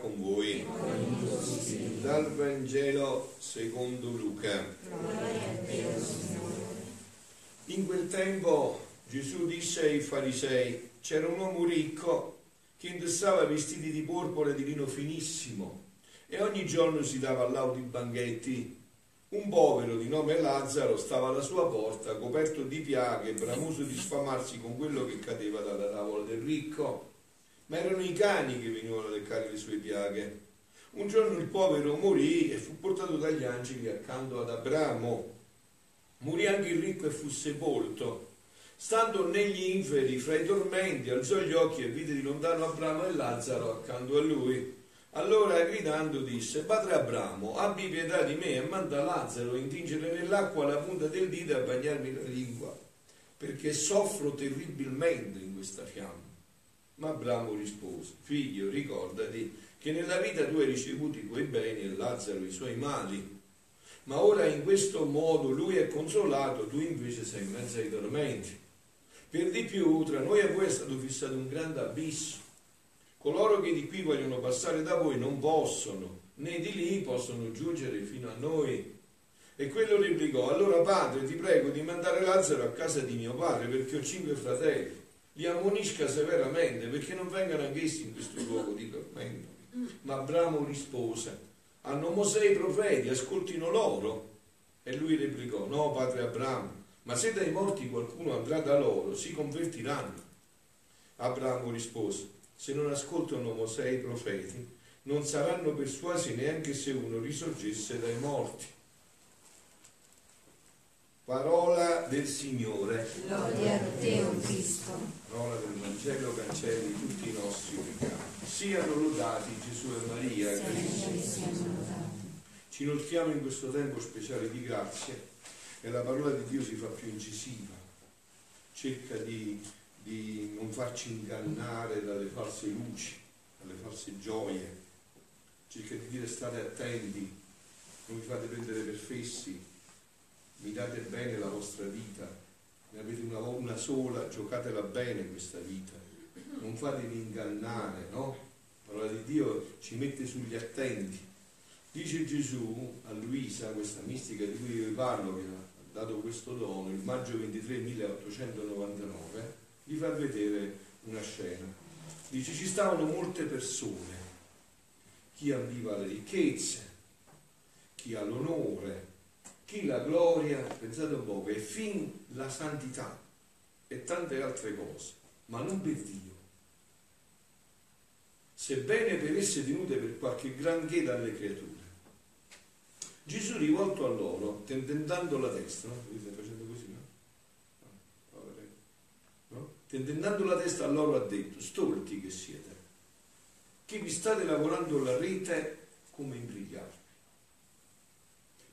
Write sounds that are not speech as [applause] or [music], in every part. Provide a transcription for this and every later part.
con voi. Dal Vangelo secondo Luca. In quel tempo Gesù disse ai farisei, c'era un uomo ricco che indossava vestiti di porpora e di lino finissimo e ogni giorno si dava laudi banchetti. Un povero di nome Lazzaro stava alla sua porta, coperto di piaghe, bramoso di sfamarsi con quello che cadeva dalla tavola del ricco. Ma erano i cani che venivano a leccare le sue piaghe. Un giorno il povero morì e fu portato dagli angeli accanto ad Abramo. Morì anche il ricco e fu sepolto. Stando negli inferi, fra i tormenti, alzò gli occhi e vide di lontano Abramo e Lazzaro accanto a lui. Allora gridando disse, Padre Abramo, abbi pietà di me e manda Lazzaro a intingere nell'acqua la punta del dito e a bagnarmi la lingua, perché soffro terribilmente in questa fiamma. Ma Abramo rispose, figlio, ricordati che nella vita tu hai ricevuto i tuoi beni e Lazzaro i suoi mali. Ma ora in questo modo lui è consolato, tu invece sei in mezzo ai tormenti. Per di più, tra noi e voi è stato fissato un grande abisso. Coloro che di qui vogliono passare da voi non possono, né di lì possono giungere fino a noi. E quello replicò, allora padre ti prego di mandare Lazzaro a casa di mio padre perché ho cinque fratelli. Li ammonisca severamente perché non vengano anch'essi in questo luogo di tormento. Ma Abramo rispose, hanno Mosè i profeti, ascoltino loro. E lui replicò, no padre Abramo, ma se dai morti qualcuno andrà da loro, si convertiranno. Abramo rispose, se non ascoltano Mosè e i profeti, non saranno persuasi neanche se uno risorgesse dai morti. Parola del Signore. Gloria a te, o Cristo. Parola del Vangelo cancelli tutti i nostri peccati. Siano lodati Gesù e Maria. Signore siano lodati. Ci inoltriamo in questo tempo speciale di grazia e la parola di Dio si fa più incisiva. Cerca di, di non farci ingannare dalle false luci, dalle false gioie. Cerca di dire state attenti, non vi fate prendere per fessi, mirate bene la vostra vita, ne avete una, una sola, giocatela bene questa vita, non fatevi ingannare, no? La parola di Dio ci mette sugli attenti. Dice Gesù a Luisa, questa mistica di cui vi parlo, che ha dato questo dono, il maggio 23 1899, gli fa vedere una scena. Dice ci stavano molte persone, chi ambiva le ricchezze, chi ha l'onore, chi la gloria, pensate un po', e fin la santità e tante altre cose, ma non per Dio. Sebbene per esse tenute per qualche granché dalle creature. Gesù rivolto a loro, tentennando la così, no? no? Tentennando la testa a loro ha detto, stolti che siete, che vi state lavorando la rete come imbrigliarvi.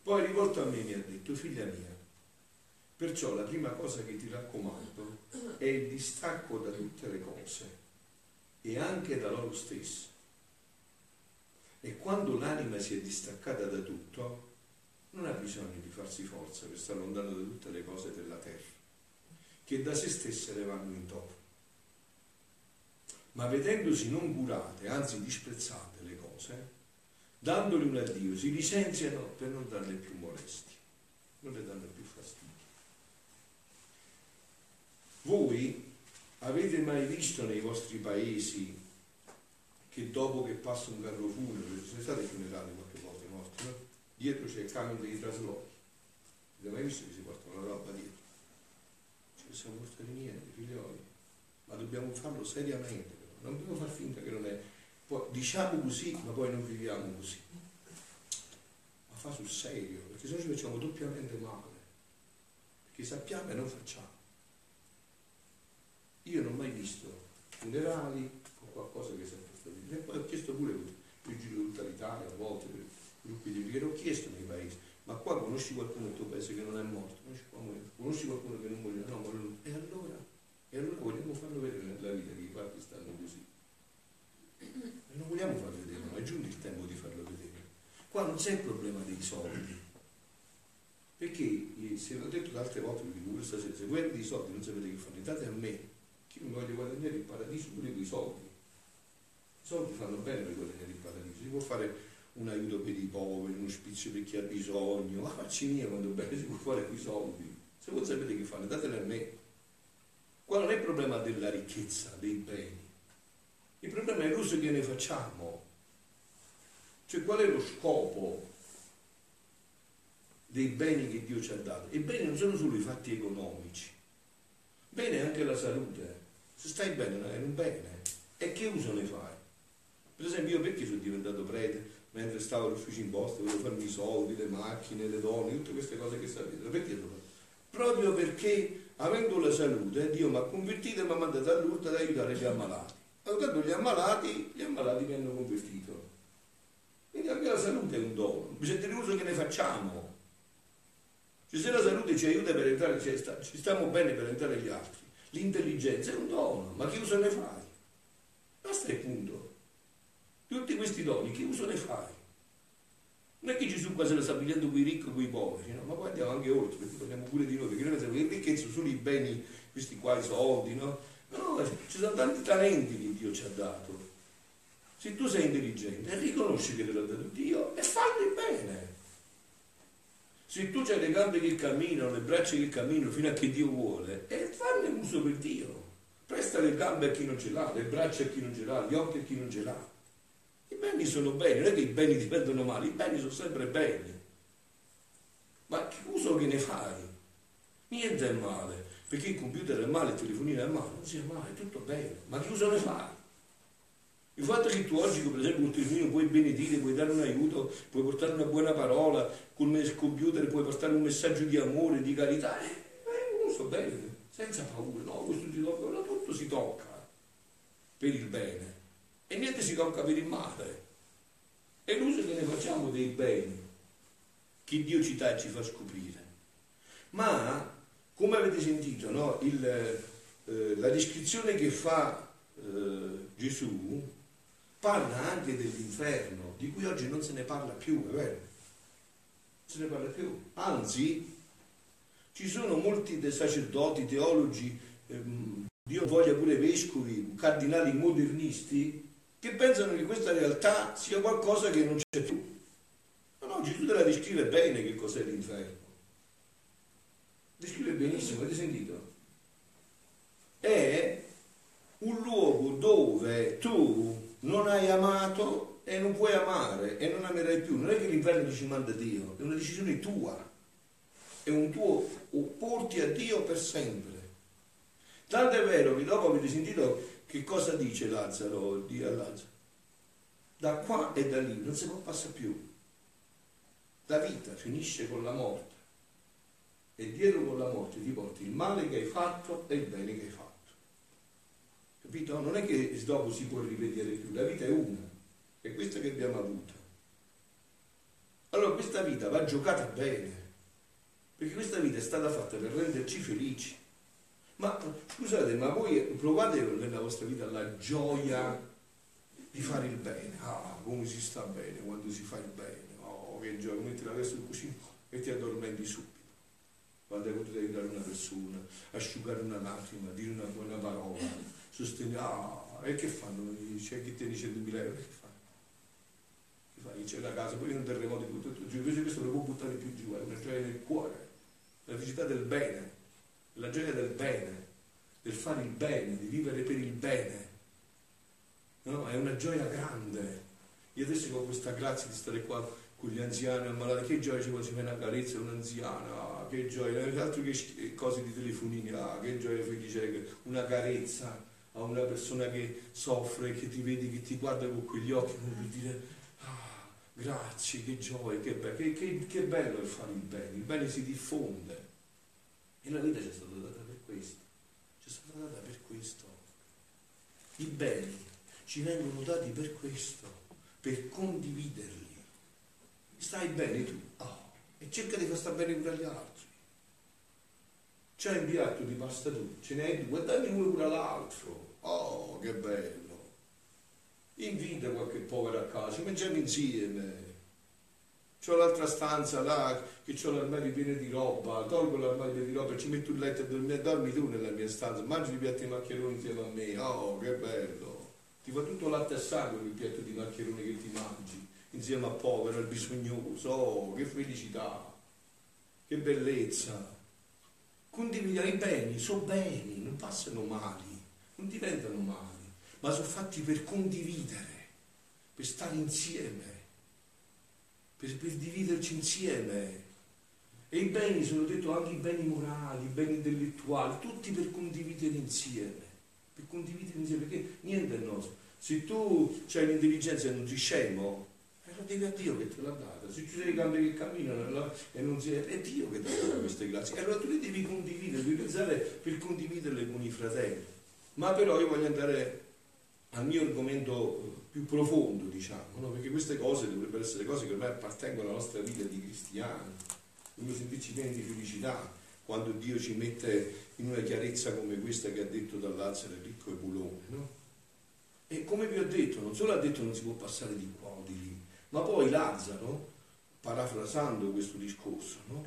Poi rivolto a me mi ha detto, figlia mia, perciò la prima cosa che ti raccomando è il distacco da tutte le cose e anche da loro stesse. E quando l'anima si è distaccata da tutto, non ha bisogno di farsi forza per stare lontano da tutte le cose della terra, che da se stesse le vanno in topo. Ma vedendosi non curate, anzi disprezzate le cose, dandole un addio, si licenziano per non darle più molestie, non le danno più fastidio. Voi avete mai visto nei vostri paesi che dopo che passa un carro funebre, sono stati funerali qualche volta morti, no? Dietro c'è il camion dei traslochi. Avete mai visto che si portano la roba dietro? Portare niente, figlioli. Ma dobbiamo farlo seriamente, non dobbiamo far finta che non è. Poi, diciamo così, ma poi non viviamo così. Ma fa sul serio, perché se no ci facciamo doppiamente male. Perché sappiamo e non facciamo. Io non ho mai visto funerali o qualcosa che sia stato. E poi ho chiesto pure il giro tutta l'Italia, a volte per gruppi di che l'ho chiesto nei paesi. Ma qua conosci qualcuno nel tuo paese che non è morto? Conosci qualcuno che non morirà? No, morirà. E allora? E allora vogliamo farlo vedere nella vita che i fatti stanno così. E [clears throat] non vogliamo farlo vedere, ma è giunto il tempo di farlo vedere. Qua non c'è il problema dei soldi. Perché, eh, se l'ho detto altre volte, vi dico pure stasera, se voi avete i soldi non sapete che fare, date a me, che io mi voglio guadagnare il paradiso pure con i soldi. I soldi fanno bene per guadagnare il paradiso, si può fare un aiuto per i poveri, un ospizio per chi ha bisogno, ma facci mia quando bene si può fare con i soldi. Se voi sapete che fare, datele a me. Qua non è il problema della ricchezza, dei beni, il problema è l'uso che ne facciamo. Cioè qual è lo scopo dei beni che Dio ci ha dato? I beni non sono solo i fatti economici, bene è anche la salute. Se stai bene è un bene. E che uso ne fai? Per esempio io perché sono diventato prete? Mentre stavo all'ufficio imposta, volevo farmi i soldi, le macchine, le donne, tutte queste cose che sapete. Perché? Proprio perché avendo la salute Dio mi ha convertito e mi ha mandato a Lourdes ad aiutare gli ammalati. Aiutando gli ammalati, gli ammalati mi hanno convertito. Quindi anche la salute è un dono, bisogna dire uso che ne facciamo. Cioè, se la salute ci aiuta per entrare, cioè, sta, ci stiamo bene per entrare gli altri, l'intelligenza è un dono, ma che uso ne fai? Basta il punto. Tutti questi doni, che uso ne fai? Non è che Gesù qua se la sta pigliando con i ricchi e con i poveri, no? ma poi andiamo anche oltre, perché parliamo pure di noi, perché noi pensiamo che ricchezza sono i beni, questi qua, i soldi, no? No, ci sono tanti talenti che Dio ci ha dato. Se tu sei intelligente, riconosci che te l'ha dato Dio e falli bene. Se tu hai le gambe che camminano, le braccia che camminano fino a che Dio vuole, e fanne uso per Dio. Presta le gambe a chi non ce l'ha, le braccia a chi non ce l'ha, gli occhi a chi non ce l'ha. Beni sono beni, non è che i beni dipendono male, i beni sono sempre beni. Ma che uso che ne fai? Niente è male, perché il computer è male, il telefonino è male, non sia male, è tutto bene. Ma che uso ne fai? Il fatto che tu oggi, per esempio, col telefonino puoi benedire, puoi dare un aiuto, puoi portare una buona parola, con il computer puoi portare un messaggio di amore, di carità, eh, eh, uso bene, senza paura, no, questo si tocca, tutto si tocca per il bene e niente si tocca per il male. È l'uso che ne facciamo dei beni che Dio ci dà e ci fa scoprire. Ma, come avete sentito, no, il, eh, la descrizione che fa eh, Gesù parla anche dell'inferno, di cui oggi non se ne parla più, è vero? Non se ne parla più. Anzi, ci sono molti sacerdoti, teologi, ehm, Dio voglia pure vescovi, cardinali modernisti, che pensano che questa realtà sia qualcosa che non c'è più. No, no, Gesù te la descrive bene che cos'è l'inferno. Descrive benissimo, avete sentito? È un luogo dove tu non hai amato e non puoi amare e non amerai più. Non è che l'inferno ci manda Dio, è una decisione tua. È un tuo opporti a Dio per sempre. Tanto è vero che dopo avete sentito che cosa dice Lazzaro, Dio a Lazzaro? Da qua e da lì non si può passare più. La vita finisce con la morte e dietro con la morte ti porti il male che hai fatto e il bene che hai fatto. Capito? Non è che dopo si può rivedere più, la vita è una, è questa che abbiamo avuto. Allora questa vita va giocata bene, perché questa vita è stata fatta per renderci felici. Ma scusate, ma voi provate nella vostra vita la gioia di fare il bene. Ah, come si sta bene quando si fa il bene. Oh, che gioia, metti la testa sul cuscino e ti addormenti subito. Quando hai potuto aiutare una persona, asciugare una lacrima, dire una buona parola, sostenere, ah, e che fanno? C'è chi tiene 100.000 euro, che fa? Che fai? C'è la casa, poi un terremoto tutto, tutto giù, invece questo lo può buttare più giù, è una gioia del cuore, la felicità del bene la gioia del bene, del fare il bene, di vivere per il bene. No? È una gioia grande. Io adesso ho questa grazia di stare qua con gli anziani ammalati, che gioia ci vuole, una carezza a un anziano, ah, che gioia, altro che cose di telefonini, ah, che gioia felice, una carezza a una persona che soffre, che ti vedi, che ti guarda con quegli occhi, per dire, ah, grazie, che gioia, che, be- che, che, che bello è fare il bene, il bene si diffonde. E la vita ci è stata data per questo. Ci è stata data per questo. I beni ci vengono dati per questo, per condividerli. Stai bene tu? Oh, e cerca di far stare bene pure agli altri. C'è un piatto di pasta tu, ce ne hai due, dammi uno pure all'altro. Oh, che bello. Invita qualche povero a casa, mangiamo insieme. C'ho l'altra stanza là che ho l'armadio pieno di roba, tolgo l'armadio di roba e ci metto il letto e dormi, dormi tu nella mia stanza, mangi i piatti di maccheroni insieme a me, oh che bello! Ti fa tutto latte a sangue il piatto di maccheroni che ti mangi, insieme a povero, al bisognoso, oh che felicità, che bellezza! Condividere i beni, sono beni, non passano mali, non diventano mali, ma sono fatti per condividere, per stare insieme per, per dividerci insieme. E i beni, sono detto anche i beni morali, i beni intellettuali, tutti per condividere insieme. Per condividere insieme, perché niente è nostro. Se tu hai l'intelligenza e non sei scemo, eh, lo devi a Dio che te l'ha data. Se ci sei i campi che camminano e non si è, è Dio che ti ha dato queste grazie. Allora tu le devi condividere, devi pensare per condividerle con i fratelli. Ma però io voglio andare al mio argomento più profondo, diciamo, no? perché queste cose dovrebbero essere cose che ormai appartengono alla nostra vita di cristiani. Dobbiamo sentirci pieni di felicità quando Dio ci mette in una chiarezza come questa che ha detto dall'Alzare ricco e bulone. No? E come vi ho detto, non solo ha detto non si può passare di qua o di lì, ma poi Lazzaro, parafrasando questo discorso, no?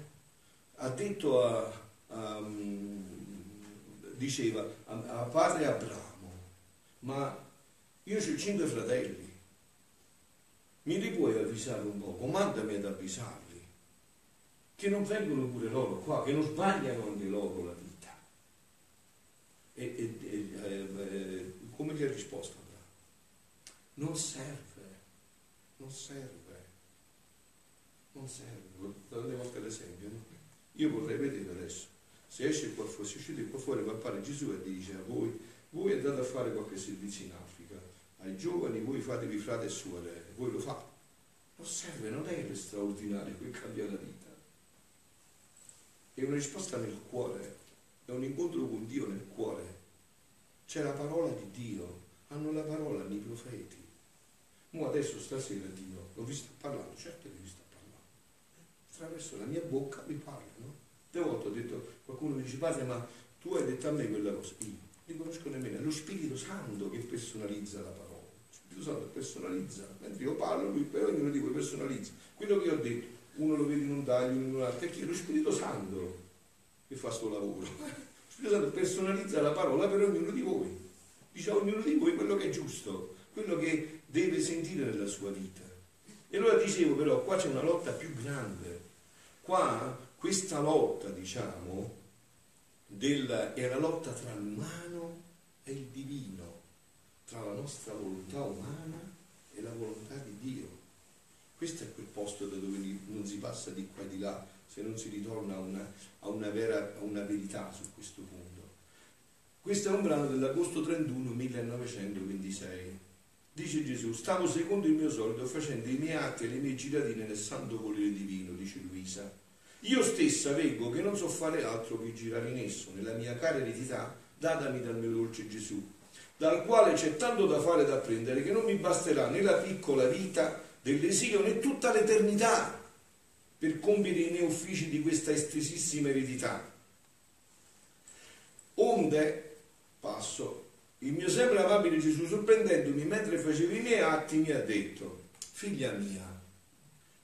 ha detto a, a, diceva a, a padre Abramo, ma io ho cinque fratelli. Mi li puoi avvisare un po'? Comandami ad avvisarli. Che non vengono pure loro qua, che non sbagliano anche loro la vita. E, e, e eh, come gli ha risposto Non serve, non serve, non serve. Tante volte l'esempio, no? Io vorrei vedere adesso, se esce qua fuori, se uscite qua fuori, va a fare Gesù e dice a voi, voi andate a fare qualche servizio in Africa ai giovani voi fatevi frate e suore, voi lo fate. Non serve, non è straordinario che cambia la vita. È una risposta nel cuore, è un incontro con Dio nel cuore. C'è la parola di Dio, hanno la parola nei profeti. Mo adesso stasera Dio, l'ho visto parlando, certo che vi sta parlando. Attraverso la mia bocca mi parla, no? Due volte ho detto, qualcuno mi dice, padre, ma tu hai detto a me quella cosa. Io non conosco nemmeno, è lo Spirito Santo che personalizza la parola. Spirito Santo personalizza, mentre io parlo, lui per ognuno di voi personalizza. Quello che io ho detto, uno lo vede in un taglio, in un altro, è chi? Lo Spirito Santo che fa questo lavoro. Lo Spirito Santo personalizza la parola per ognuno di voi. Dice a ognuno di voi quello che è giusto, quello che deve sentire nella sua vita. E allora dicevo però, qua c'è una lotta più grande. Qua questa lotta, diciamo, del, è la lotta tra l'umano e il divino tra la nostra volontà umana e la volontà di Dio. Questo è quel posto da dove non si passa di qua e di là se non si ritorna a una, a una, vera, a una verità su questo punto. Questo è un brano dell'agosto 31 1926. Dice Gesù, stavo secondo il mio solito facendo i miei atti e le mie giratine nel santo volere divino, dice Luisa. Io stessa vengo che non so fare altro che girare in esso, nella mia cara eredità, datami dal mio dolce Gesù, dal quale c'è tanto da fare e da apprendere che non mi basterà né la piccola vita dell'esilio né tutta l'eternità per compiere i miei uffici di questa estesissima eredità. Onde, passo, il mio sempre amabile Gesù, sorprendendomi mentre facevo i miei atti, mi ha detto, figlia mia,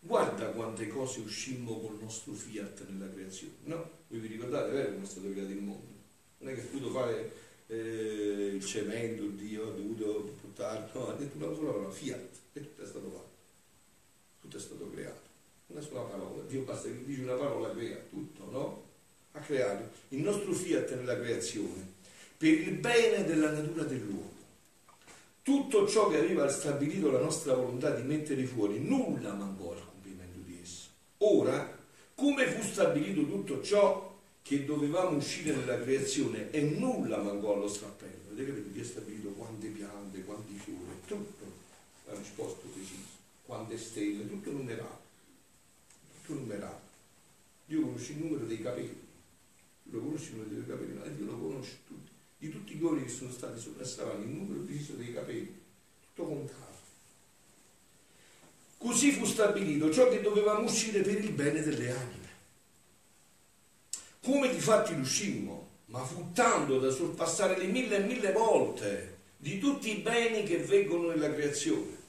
guarda quante cose uscimmo col nostro fiat nella creazione. No? Voi vi ricordate, vero, come è stato creato il mondo? Non è che ha potuto fare eh, il cemento, Dio ha dovuto buttarlo, ha detto una sola parola, fiat, e tutto è stato fatto, tutto è stato creato. Una sola parola, Dio basta che dice una parola, crea tutto, no? Ha creato il nostro fiat nella creazione per il bene della natura dell'uomo. Tutto ciò che aveva stabilito la nostra volontà di mettere fuori, nulla mancò al compimento di esso. Ora, come fu stabilito tutto ciò, che dovevamo uscire nella creazione e nulla mancò allo strappello. Vedete che Dio ha stabilito quante piante, quanti fiori, tutto, la risposta precisa, quante stelle, tutto numerato, tutto numerato. Dio conosce il numero dei capelli, lo conosce il numero dei capelli, ma Dio lo conosce tutti, di tutti gli uomini che sono stati sopra stavano, il numero preciso dei capelli, tutto contato. Così fu stabilito ciò che dovevamo uscire per il bene delle anime come di fatti riuscimmo, ma fu tanto da sorpassare le mille e mille volte di tutti i beni che vengono nella creazione.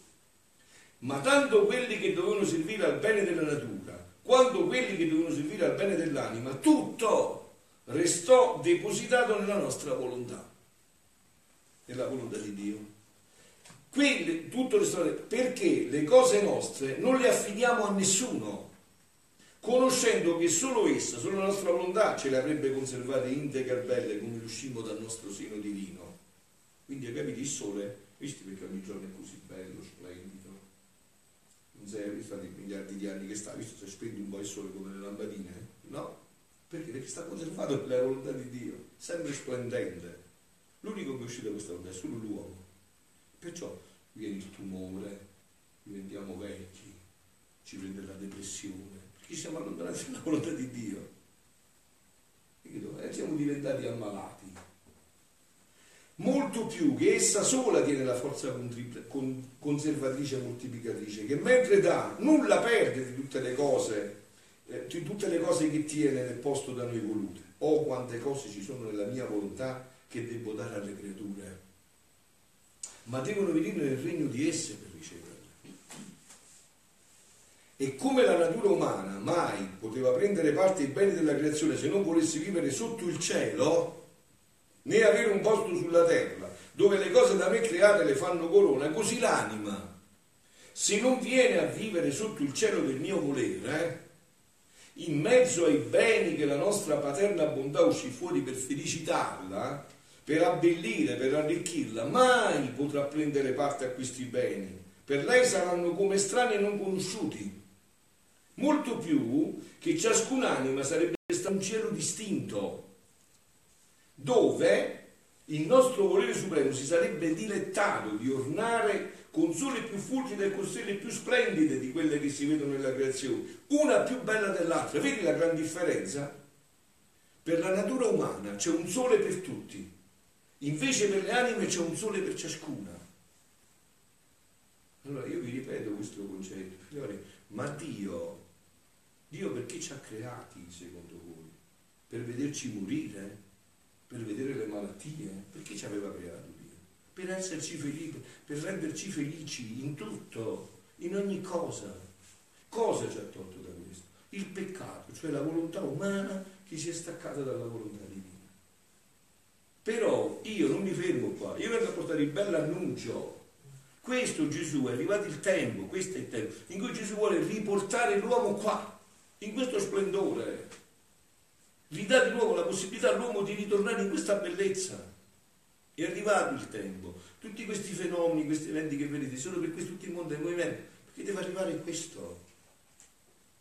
ma tanto quelli che dovevano servire al bene della natura, quanto quelli che dovevano servire al bene dell'anima, tutto restò depositato nella nostra volontà, nella volontà di Dio. Quindi tutto restò perché le cose nostre non le affidiamo a nessuno, conoscendo che solo essa, solo la nostra volontà ce le avrebbe conservate integre e belle come uscimmo dal nostro seno divino. Quindi capite il sole, visti perché ogni giorno è così bello, splendido, non sei visto i miliardi di anni che sta, visto se spendi un po' il sole come le lampadine, no? Perché? Perché sta conservato nella volontà di Dio, sempre splendente. L'unico che è da questa volontà è solo l'uomo. Perciò viene il tumore, diventiamo vecchi, ci prende la depressione, perché siamo allontanati [laughs] dalla volontà di Dio. E siamo diventati ammalati. Molto più che essa sola tiene la forza conservatrice e moltiplicatrice, che mentre dà, nulla perde di tutte le cose, eh, di tutte le cose che tiene nel posto da noi volute. Oh, quante cose ci sono nella mia volontà che devo dare alle creature ma devono venire nel regno di esse per riceverle. E come la natura umana mai poteva prendere parte ai beni della creazione se non volesse vivere sotto il cielo, né avere un posto sulla terra, dove le cose da me create le fanno corona, così l'anima, se non viene a vivere sotto il cielo del mio volere, in mezzo ai beni che la nostra paterna bontà uscì fuori per felicitarla, per abbellire, per arricchirla, mai potrà prendere parte a questi beni. Per lei saranno come strani e non conosciuti. Molto più che ciascun'anima sarebbe stato un cielo distinto, dove il nostro volere supremo si sarebbe dilettato di ornare con sole più fulgide e con stelle più splendide di quelle che si vedono nella creazione, una più bella dell'altra. Vedi la gran differenza? Per la natura umana c'è un sole per tutti, Invece per le anime c'è un sole per ciascuna. Allora io vi ripeto questo concetto, figlioli, ma Dio, Dio perché ci ha creati secondo voi? Per vederci morire? Per vedere le malattie? Perché ci aveva creato Dio? Per esserci felici, per renderci felici in tutto, in ogni cosa. Cosa ci ha tolto da questo? Il peccato, cioè la volontà umana che si è staccata dalla volontà divina. Però io non mi fermo qua, io vengo a portare il bell'annuncio. Questo Gesù è arrivato il tempo, questo è il tempo, in cui Gesù vuole riportare l'uomo qua, in questo splendore. Ridà di nuovo la possibilità all'uomo di ritornare in questa bellezza. È arrivato il tempo. Tutti questi fenomeni, questi eventi che vedete, sono per questo tutto il mondo è in movimento, perché deve arrivare questo.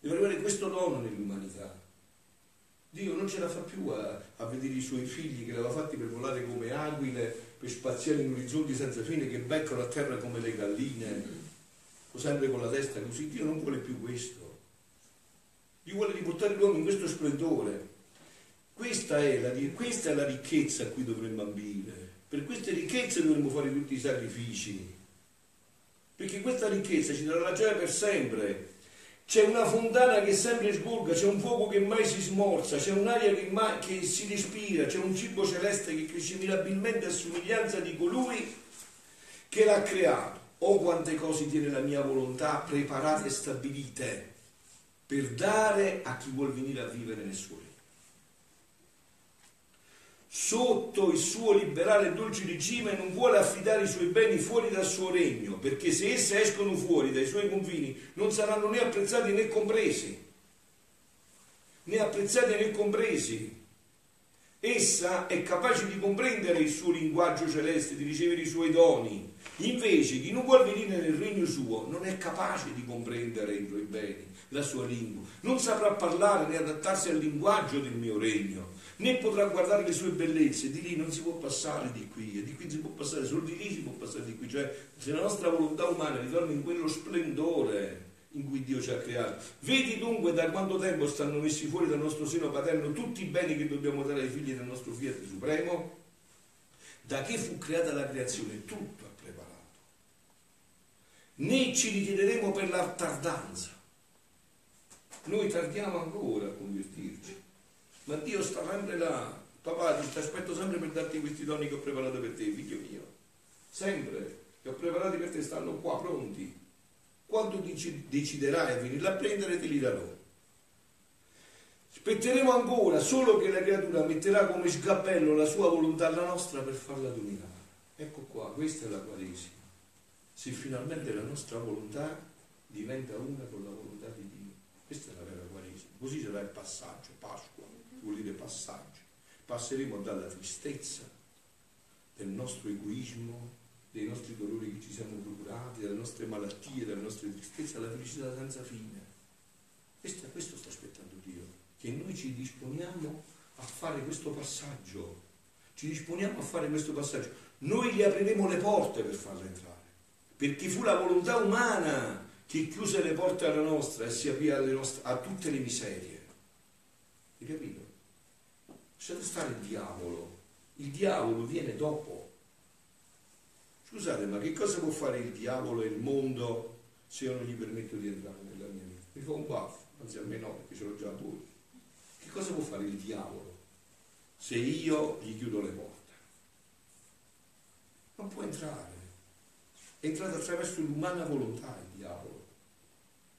Deve arrivare questo dono nell'umanità. Dio non ce la fa più a, a, vedere i suoi figli che li aveva fatti per volare come aquile, per spaziare in orizzonti senza fine, che beccano a terra come le galline, o sempre con la testa così. Dio non vuole più questo. Dio vuole riportare l'uomo in questo splendore. Questa è, la, questa è la ricchezza a cui dovremmo ambire. Per queste ricchezze dovremmo fare tutti i sacrifici. Perché questa ricchezza ci darà la gioia per sempre c'è una fontana che sempre sgorga, c'è un fuoco che mai si smorza, c'è un'aria che, mai, che si respira, c'è un cibo celeste che cresce mirabilmente a somiglianza di colui che l'ha creato. Oh quante cose tiene la mia volontà preparate e stabilite per dare a chi vuol venire a vivere nel suo regno sotto il suo liberale e dolce regime non vuole affidare i suoi beni fuori dal suo regno, perché se esse escono fuori dai suoi confini non saranno né apprezzati né compresi, né apprezzati né compresi. Essa è capace di comprendere il suo linguaggio celeste, di ricevere i suoi doni. Invece chi non vuole venire nel regno suo non è capace di comprendere i suoi beni, la sua lingua. Non saprà parlare né adattarsi al linguaggio del mio regno né potrà guardare le sue bellezze, di lì non si può passare di qui, e di qui si può passare, solo di lì si può passare di qui, cioè se la nostra volontà umana ritorna in quello splendore in cui Dio ci ha creato. Vedi dunque da quanto tempo stanno messi fuori dal nostro seno paterno tutti i beni che dobbiamo dare ai figli del nostro Fiat Supremo? Da che fu creata la creazione? Tutto ha preparato. Né ci ritireremo per la tardanza. Noi tardiamo ancora a convertirci ma Dio sta sempre là. Papà, ti aspetto sempre per darti questi doni che ho preparato per te, figlio mio. Sempre, che ho preparati per te, stanno qua pronti. Quando deciderai a venirla a prendere, te li darò. Aspetteremo ancora solo che la creatura metterà come scappello la sua volontà alla nostra per farla dominare. Ecco qua, questa è la Quaresima. Se finalmente la nostra volontà diventa una con la volontà di Dio. Questa è la vera Quaresima. Così sarà il passaggio, Pasqua, vuol dire passaggio. Passeremo dalla tristezza del nostro egoismo, dei nostri dolori che ci siamo procurati, dalle nostre malattie, dalle nostre tristezze, alla felicità senza fine. Questo, questo sta aspettando Dio, che noi ci disponiamo a fare questo passaggio, ci disponiamo a fare questo passaggio. Noi gli apriremo le porte per farla entrare, perché fu la volontà umana che chiuse le porte alla nostra e si aprì a tutte le miserie. Hai capito? Lasciate stare il diavolo, il diavolo viene dopo. Scusate, ma che cosa può fare il diavolo e il mondo se io non gli permetto di entrare nella mia vita? Mi fa un baffo, anzi a me no, perché ce l'ho già pure. Che cosa può fare il diavolo se io gli chiudo le porte? Non può entrare. È entrato attraverso l'umana volontà il diavolo.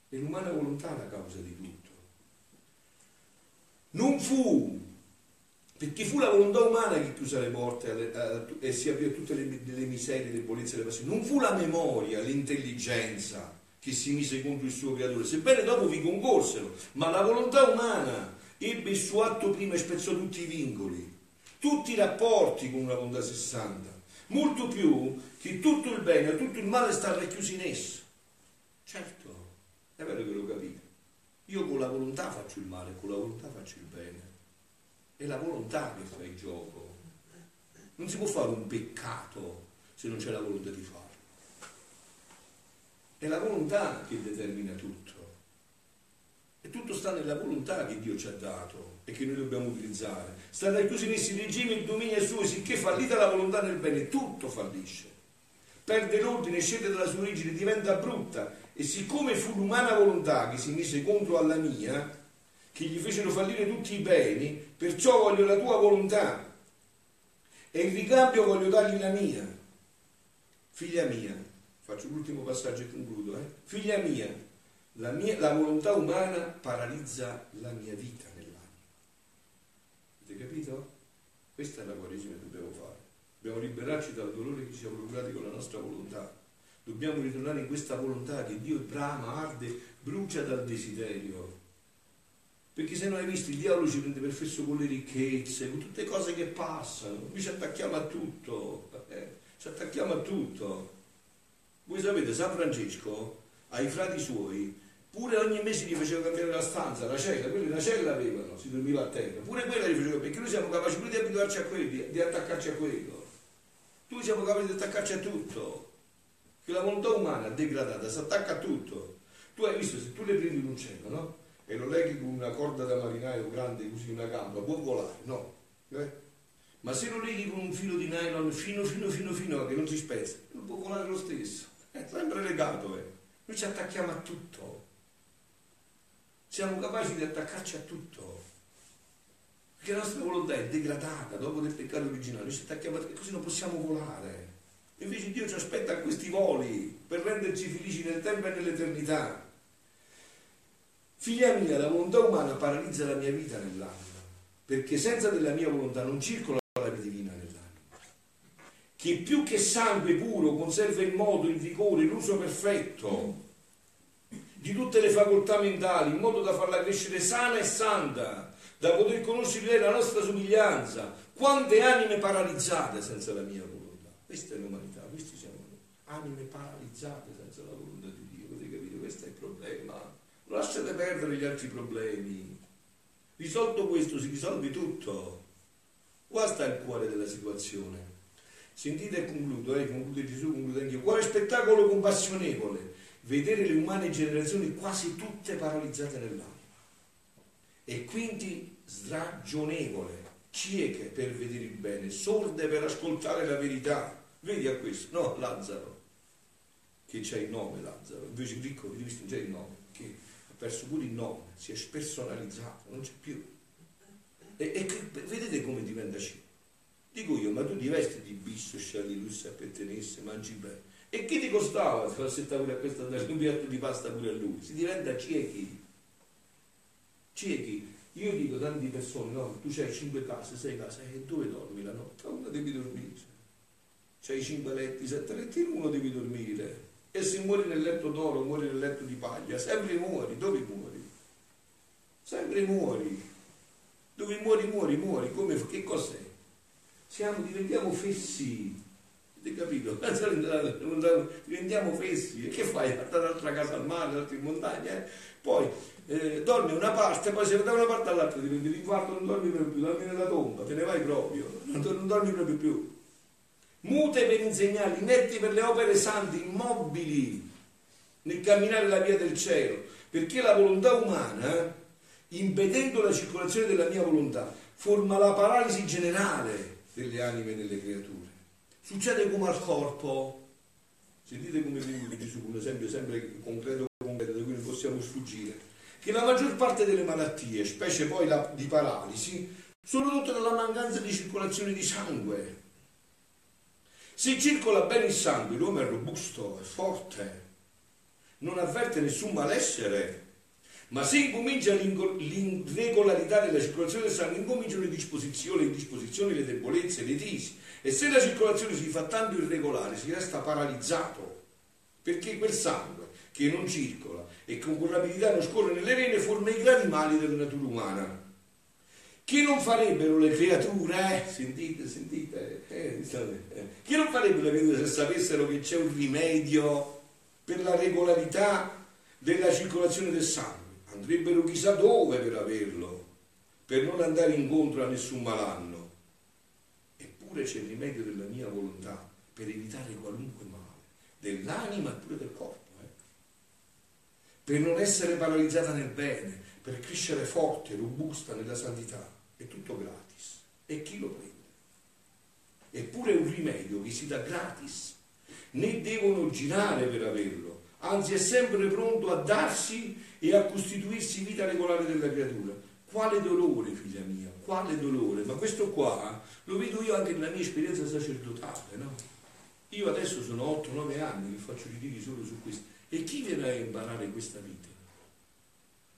E l'umana volontà è la causa di tutto. Non fu perché fu la volontà umana che chiuse le porte e si aprì a tutte le, le miserie, le debolezze, le passioni. Non fu la memoria, l'intelligenza che si mise contro il suo creatore, sebbene dopo vi concorsero, ma la volontà umana ebbe il suo atto prima e spezzò tutti i vincoli, tutti i rapporti con una volontà sessanta, molto più che tutto il bene e tutto il male sta racchiuso in esso. Certo, è vero che lo capite. Io con la volontà faccio il male, con la volontà faccio il bene. È la volontà che fa il gioco. Non si può fare un peccato se non c'è la volontà di farlo. È la volontà che determina tutto. E tutto sta nella volontà che Dio ci ha dato e che noi dobbiamo utilizzare. Sta racchiuso in essi il regime, il dominio è suo, sicché fallita la volontà nel bene, tutto fallisce. Perde l'ordine, scende dalla sua origine, diventa brutta. E siccome fu l'umana volontà che si mise contro alla mia, che gli fecero fallire tutti i beni, perciò voglio la tua volontà e in ricambio voglio dargli la mia. Figlia mia, faccio l'ultimo passaggio e concludo, eh? figlia mia, la, mia, la volontà umana paralizza la mia vita nell'anima. Avete capito? Questa è la guarigione che dobbiamo fare. Dobbiamo liberarci dal dolore che ci siamo procurati con la nostra volontà. Dobbiamo ritornare in questa volontà che Dio brama, arde, brucia dal desiderio perché se non hai visto il diavolo ci prende per fesso con le ricchezze, con tutte cose che passano, noi ci attacchiamo a tutto, eh? ci attacchiamo a tutto. Voi sapete, San Francesco ai frati suoi pure ogni mese gli faceva cambiare la stanza, la cella, quelli la cella avevano, si dormiva a terra, pure quella gli faceva, perché noi siamo capaci pure di abituarci a quello, di, di attaccarci a quello. Tu siamo capaci di attaccarci a tutto, che la volontà umana degradata si attacca a tutto. Tu hai visto, se tu le prendi in un cielo, no? E lo leghi con una corda da marinaio grande così una gamba, può volare, no? Eh? Ma se lo leghi con un filo di nylon fino fino fino fino che non si spezza, non può volare lo stesso, è sempre legato. Eh. Noi ci attacchiamo a tutto, siamo capaci di attaccarci a tutto, perché la nostra volontà è degradata dopo del peccato originale, noi ci attacchiamo a tutto e così non possiamo volare. Invece Dio ci aspetta a questi voli per renderci felici nel tempo e nell'eternità. Figlia mia, la volontà umana paralizza la mia vita nell'anima, perché senza della mia volontà non circola la vita divina nell'anima, che più che sangue puro conserva il modo, il vigore, l'uso perfetto di tutte le facoltà mentali, in modo da farla crescere sana e santa, da poter conoscere lei la nostra somiglianza. Quante anime paralizzate senza la mia volontà? Questa è l'umanità, questi siamo noi. Anime paralizzate senza la volontà di Dio, avete capito? Questo è il problema lasciate perdere gli altri problemi. Risolto questo si risolve tutto. Qua sta il cuore della situazione. Sentite e concludo, eh, conclude Gesù, concludo anch'io. Quale spettacolo compassionevole vedere le umane generazioni quasi tutte paralizzate nell'anima e quindi sragionevole, cieche per vedere il bene, sorde per ascoltare la verità. Vedi a questo? No, Lazzaro, che c'è il nome Lazzaro, invece il ricco, visto, c'è il nome, che perso pure il nome, si è spersonalizzato, non c'è più. E, e vedete come diventa cibo. Dico io, ma tu ti vesti di bisso, scialli, lusso, appartenesse, mangi bene. E chi ti costava falsettare pure a questo andare un piatto di pasta pure a lui? Si diventa ciechi. Ciechi. Io dico tante persone, no, tu c'hai cinque case, sei case, e dove dormi la notte? Una devi dormire. C'hai cinque letti, sette letti, in uno devi dormire. E se muori nel letto d'oro, muori nel letto di paglia, sempre muori. Dove muori? Sempre muori. Dove muori, muori, muori. Come, che cos'è? Siamo, diventiamo fessi. Avete capito? [laughs] Diventiamo fessi. E che fai? Andare all'altra casa al mare, all'altra in montagna? Eh? Poi eh, dormi una parte, poi se da una parte all'altra diventi di quarto, non dormi più, dormi nella tomba, te ne vai proprio, non dormi proprio più mute per insegnare, inerti per le opere sante, immobili nel camminare la via del cielo, perché la volontà umana, impedendo la circolazione della mia volontà, forma la paralisi generale delle anime e delle creature. Succede come al corpo. Sentite come vi Gesù, un esempio sempre concreto, concreto da cui non possiamo sfuggire. Che la maggior parte delle malattie, specie poi la, di paralisi, sono dotte dalla mancanza di circolazione di sangue se circola bene il sangue, l'uomo è robusto, è forte, non avverte nessun malessere. Ma se incomincia l'irregolarità della circolazione del sangue, incominciano le disposizioni, le indisposizioni, le debolezze, le tisi. E se la circolazione si fa tanto irregolare, si resta paralizzato, perché quel sangue che non circola e con rapidità non scorre nelle vene forma i gravi mali della natura umana. Chi non farebbero le creature, eh? sentite, sentite, eh, eh. non farebbero le creature se sapessero che c'è un rimedio per la regolarità della circolazione del sangue? Andrebbero chissà dove per averlo, per non andare incontro a nessun malanno. Eppure c'è il rimedio della mia volontà per evitare qualunque male, dell'anima e pure del corpo, eh? per non essere paralizzata nel bene, per crescere forte, robusta nella santità è tutto gratis. E chi lo prende? Eppure è un rimedio che si dà gratis, né devono girare per averlo, anzi è sempre pronto a darsi e a costituirsi vita regolare della creatura. Quale dolore, figlia mia, quale dolore? Ma questo qua lo vedo io anche nella mia esperienza sacerdotale, no? Io adesso sono 8-9 anni che faccio ritiri solo su questo. E chi viene a imparare questa vita?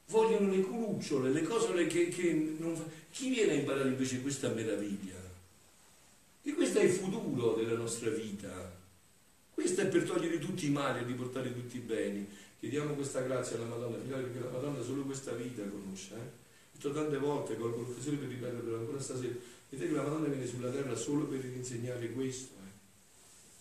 Vogliono le curucciole, le cose che, che non fa. Chi viene a imparare invece questa meraviglia? E questo è il futuro della nostra vita. Questo è per togliere tutti i mali e riportare tutti i beni. Chiediamo questa grazia alla Madonna, perché la Madonna solo questa vita conosce. Eh? Ho tante volte, colgo l'occasione per ripeterlo ancora stasera, vedete che la Madonna viene sulla terra solo per insegnare questo. Eh?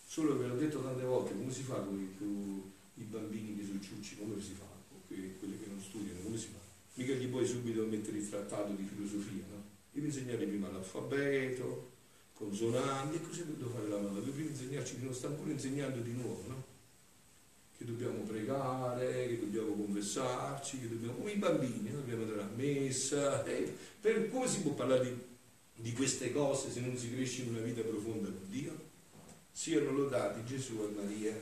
Solo ve l'ho detto tante volte, come si fa con i, i bambini che sono ciucci, come si fa? Quelli che non studiano, come si fa? Mica gli puoi subito mettere il trattato di filosofia, no? Devi insegnare prima l'alfabeto, consonanti, e così devo fare la mano. Devi insegnarci di non stanno pure insegnando di nuovo, no? Che dobbiamo pregare, che dobbiamo confessarci, che dobbiamo, come i bambini, no? dobbiamo andare a messa. Eh, per, come si può parlare di, di queste cose se non si cresce in una vita profonda con Dio? Siano lodati Gesù e Maria.